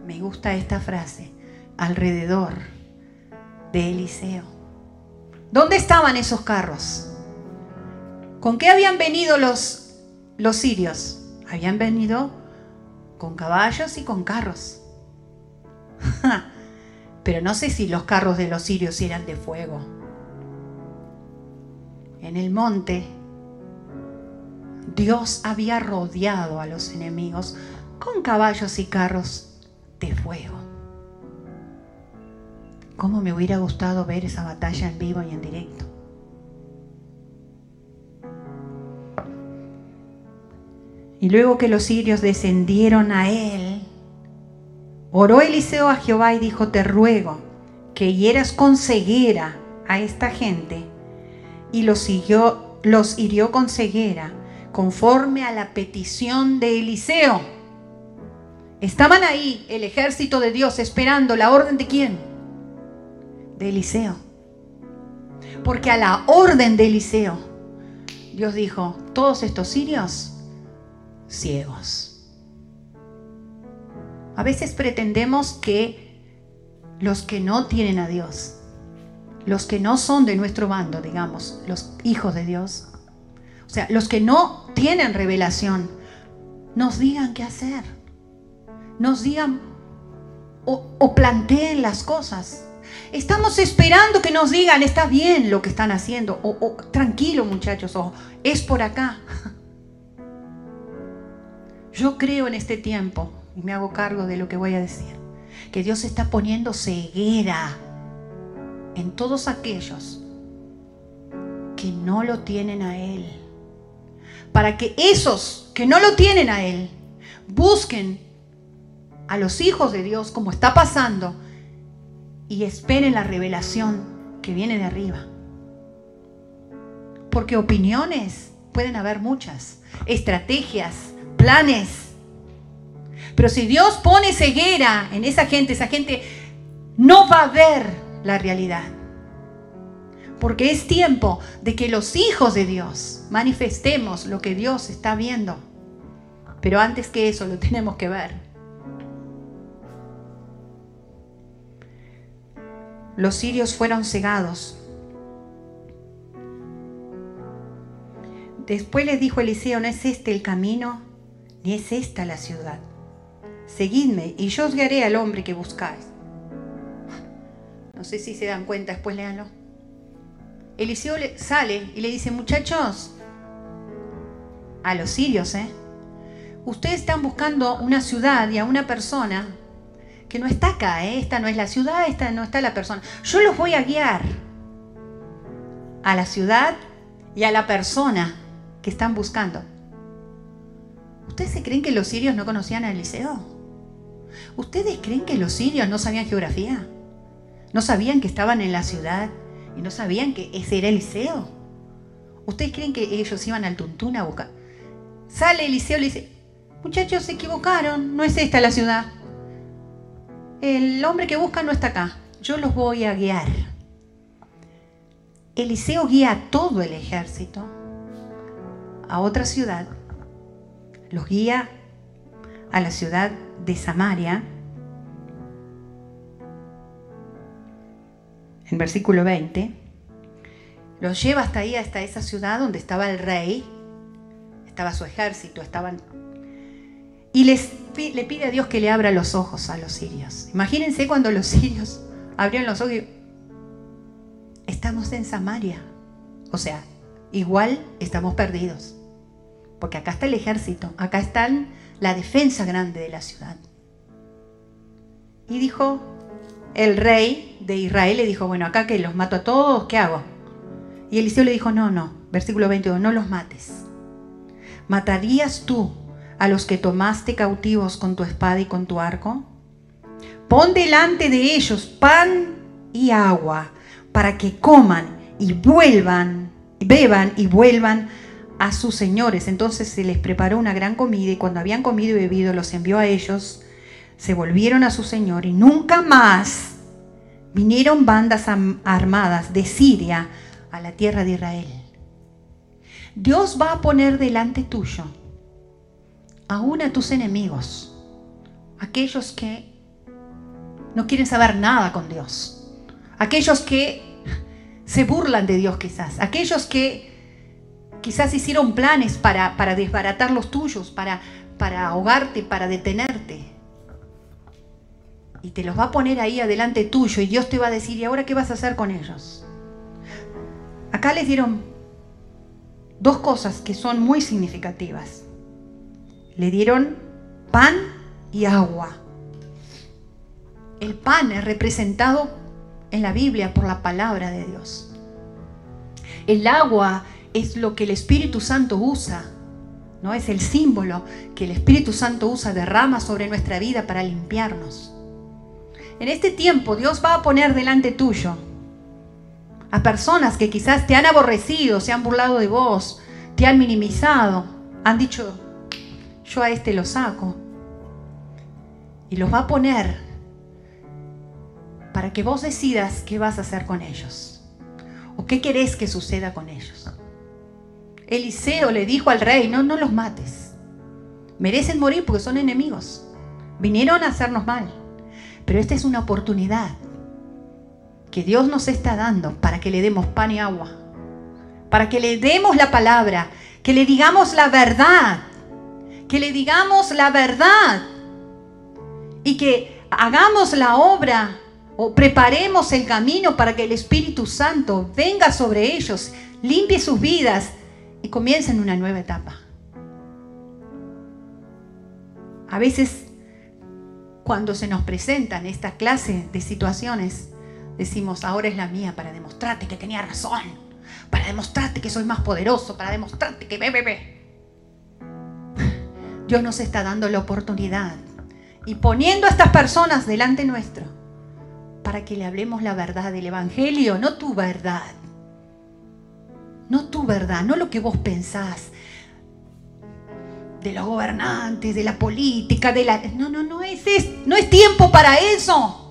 Speaker 1: Me gusta esta frase, alrededor de Eliseo. ¿Dónde estaban esos carros? ¿Con qué habían venido los, los sirios? Habían venido con caballos y con carros. <laughs> Pero no sé si los carros de los sirios eran de fuego. En el monte Dios había rodeado a los enemigos con caballos y carros de fuego. ¿Cómo me hubiera gustado ver esa batalla en vivo y en directo? Y luego que los sirios descendieron a él, oró Eliseo a Jehová y dijo, te ruego que hieras con ceguera a esta gente. Y los, los hirió con ceguera, conforme a la petición de Eliseo. Estaban ahí el ejército de Dios esperando la orden de quién? De Eliseo. Porque a la orden de Eliseo, Dios dijo, todos estos sirios ciegos. A veces pretendemos que los que no tienen a Dios, los que no son de nuestro bando, digamos, los hijos de Dios, o sea, los que no tienen revelación, nos digan qué hacer, nos digan o, planteen las cosas. Estamos esperando que nos digan, está bien lo que están haciendo, o, o tranquilo muchachos, o es por acá. <laughs> Yo creo en este tiempo, y me hago cargo de lo que voy a decir, que Dios está poniendo ceguera en todos aquellos que no lo tienen a Él. Para que esos que no lo tienen a Él busquen a los hijos de Dios como está pasando y esperen la revelación que viene de arriba. Porque opiniones pueden haber muchas, estrategias, planes. Pero si Dios pone ceguera en esa gente, esa gente no va a ver la realidad. Porque es tiempo de que los hijos de Dios manifestemos lo que Dios está viendo. Pero antes que eso lo tenemos que ver. Los sirios fueron cegados. Después les dijo Eliseo, ¿no es este el camino? ni es esta la ciudad. Seguidme y yo os guiaré al hombre que buscáis. No sé si se dan cuenta, después léanlo. Eliseo sale y le dice, muchachos, a los sirios, ¿eh? Ustedes están buscando una ciudad y a una persona que no está acá, ¿eh? Esta no es la ciudad, esta no está la persona. Yo los voy a guiar a la ciudad y a la persona que están buscando. ¿Ustedes se creen que los sirios no conocían a Eliseo? ¿Ustedes creen que los sirios no sabían geografía? ¿No sabían que estaban en la ciudad y no sabían que ese era Eliseo? ¿Ustedes creen que ellos iban al Tuntún a buscar? Sale Eliseo y le dice, muchachos, se equivocaron, no es esta la ciudad. El hombre que busca no está acá, yo los voy a guiar. Eliseo guía a todo el ejército a otra ciudad los guía a la ciudad de Samaria. En versículo 20, los lleva hasta ahí, hasta esa ciudad donde estaba el rey, estaba su ejército, estaban... Y les, le pide a Dios que le abra los ojos a los sirios. Imagínense cuando los <laughs> sirios abrieron los ojos y... Estamos en Samaria. O sea, igual estamos perdidos porque acá está el ejército, acá está la defensa grande de la ciudad. Y dijo, el rey de Israel le dijo, bueno, acá que los mato a todos, ¿qué hago? Y Eliseo le dijo, no, no, versículo 22, no los mates. ¿Matarías tú a los que tomaste cautivos con tu espada y con tu arco? Pon delante de ellos pan y agua para que coman y vuelvan, beban y vuelvan a sus señores. Entonces se les preparó una gran comida y cuando habían comido y bebido los envió a ellos. Se volvieron a su señor y nunca más vinieron bandas armadas de Siria a la tierra de Israel. Dios va a poner delante tuyo aún a tus enemigos, aquellos que no quieren saber nada con Dios, aquellos que se burlan de Dios quizás, aquellos que Quizás hicieron planes para, desbaratar los tuyos, para ahogarte, para detenerte. Y te los va a poner ahí adelante tuyo y Dios te va a decir, ¿y ahora qué vas a hacer con ellos? Acá les dieron dos cosas que son muy significativas. Le dieron pan y agua. El pan es representado en la Biblia por la palabra de Dios. El agua es lo que el Espíritu Santo usa, ¿no? Es el símbolo que el Espíritu Santo usa, derrama sobre nuestra vida para limpiarnos. En este tiempo Dios va a poner delante tuyo a personas que quizás te han aborrecido, se han burlado de vos, te han minimizado, han dicho, yo a este lo saco. Y los va a poner para que vos decidas qué vas a hacer con ellos o qué querés que suceda con ellos. Eliseo le dijo al rey, no, no los mates. Merecen morir porque son enemigos. Vinieron a hacernos mal. Pero esta es una oportunidad que Dios nos está dando para que le demos pan y agua. Para que le demos la palabra. Que le digamos la verdad. Que le digamos la verdad. Y que hagamos la obra o preparemos el camino para que el Espíritu Santo venga sobre ellos, limpie sus vidas y comiencen una nueva etapa. A veces, cuando se nos presentan esta clase de situaciones, decimos, ahora es la mía para demostrarte que tenía razón, para demostrarte que soy más poderoso, para demostrarte que ve, <laughs> Dios nos está dando la oportunidad y poniendo a estas personas delante nuestro para que le hablemos la verdad del Evangelio, no tu verdad, no tu verdad, no lo que vos pensás de los gobernantes, de la política, de la... No, no, no es, no es tiempo para eso.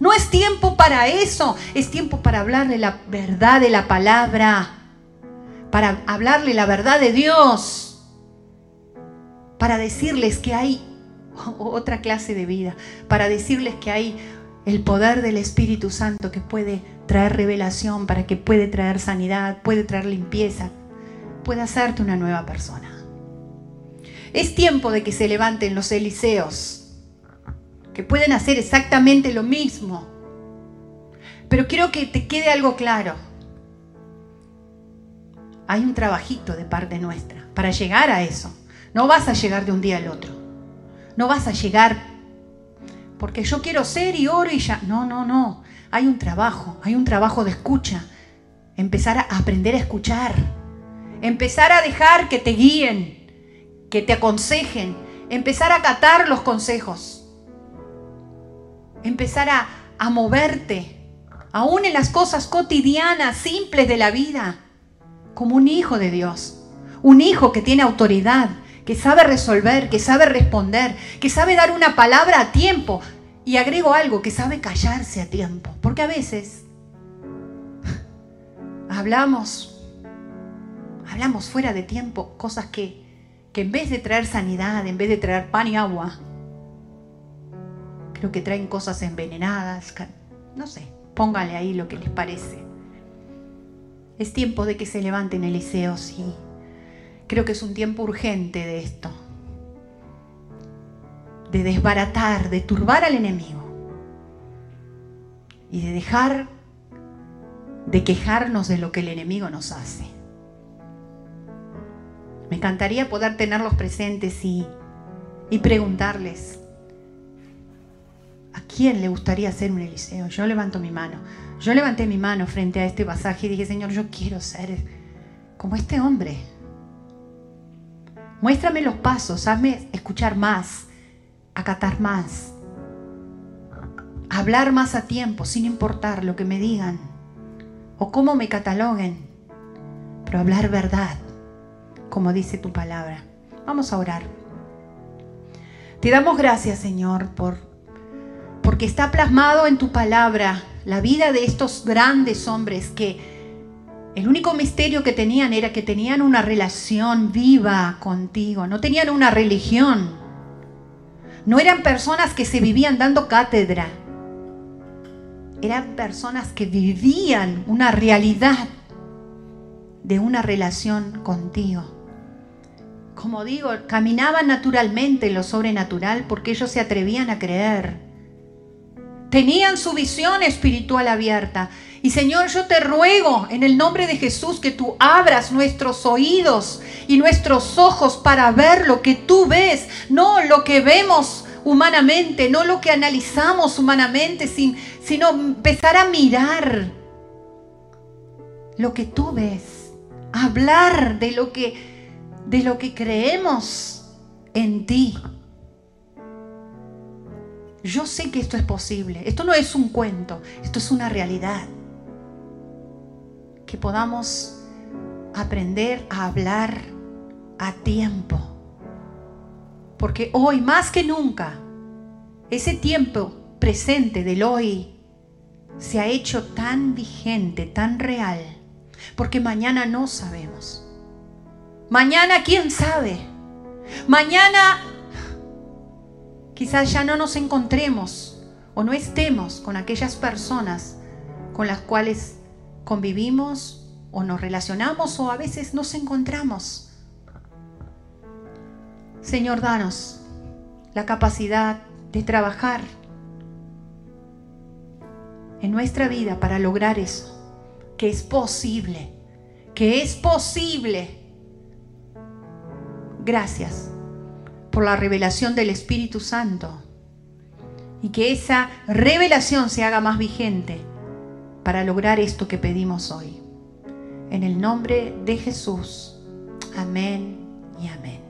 Speaker 1: No es tiempo para eso. Es tiempo para hablarle la verdad de la palabra. Para hablarle la verdad de Dios. Para decirles que hay <laughs> otra clase de vida. Para decirles que hay el poder del Espíritu Santo que puede traer revelación, para que puede traer sanidad, puede traer limpieza, puede hacerte una nueva persona. Es tiempo de que se levanten los Eliseos, que pueden hacer exactamente lo mismo. Pero quiero que te quede algo claro. Hay un trabajito de parte nuestra para llegar a eso. No vas a llegar de un día al otro. No vas a llegar porque yo quiero ser y oro y ya. No, no, no. Hay un trabajo, hay un trabajo de escucha. Empezar a aprender a escuchar. Empezar a dejar que te guíen, que te aconsejen. Empezar a acatar los consejos. Empezar a, a moverte, aún en las cosas cotidianas, simples de la vida, como un hijo de Dios. Un hijo que tiene autoridad, que sabe resolver, que sabe responder, que sabe dar una palabra a tiempo. Y agrego algo, que sabe callarse a tiempo. Porque a veces <laughs> hablamos, hablamos fuera de tiempo cosas que, que en vez de traer sanidad, en vez de traer pan y agua, creo que traen cosas envenenadas. No sé, póngale ahí lo que les parece. Es tiempo de que se levanten Eliseo, sí. Creo que es un tiempo urgente de esto. De desbaratar, de turbar al enemigo. Y de dejar de quejarnos de lo que el enemigo nos hace. Me encantaría poder tenerlos presentes y, y preguntarles, ¿a quién le gustaría ser un Eliseo? Yo levanto mi mano. Yo levanté mi mano frente a este pasaje y dije, Señor, yo quiero ser como este hombre. Muéstrame los pasos, hazme escuchar más, acatar más, hablar más a tiempo, sin importar lo que me digan o cómo me cataloguen, pero hablar verdad, como dice tu palabra. Vamos a orar. Te damos gracias, Señor, por porque está plasmado en tu palabra la vida de estos grandes hombres que el único misterio que tenían era que tenían una relación viva contigo, no tenían una religión. No eran personas que se vivían dando cátedra. Eran personas que vivían una realidad de una relación contigo. Como digo, caminaban naturalmente en lo sobrenatural porque ellos se atrevían a creer. tenían su visión espiritual abierta. Y Señor, yo te ruego en el nombre de Jesús que tú abras nuestros oídos y nuestros ojos para ver lo que tú ves, no lo que vemos humanamente, no lo que analizamos humanamente, sino empezar a mirar lo que tú ves, hablar de lo que, de lo que creemos en ti. Yo sé que esto es posible, esto no es un cuento, esto es una realidad que podamos aprender a hablar a tiempo. Porque hoy, más que nunca, ese tiempo presente del hoy se ha hecho tan vigente, tan real, porque mañana no sabemos. Mañana, ¿quién sabe? Mañana quizás ya no nos encontremos o no estemos con aquellas personas con las cuales convivimos o nos relacionamos o a veces nos encontramos. Señor, danos la capacidad de trabajar en nuestra vida para lograr eso, que es posible, que es posible. Gracias por la revelación del Espíritu Santo y que esa revelación se haga más vigente para lograr esto que pedimos hoy. En el nombre de Jesús. Amén y amén.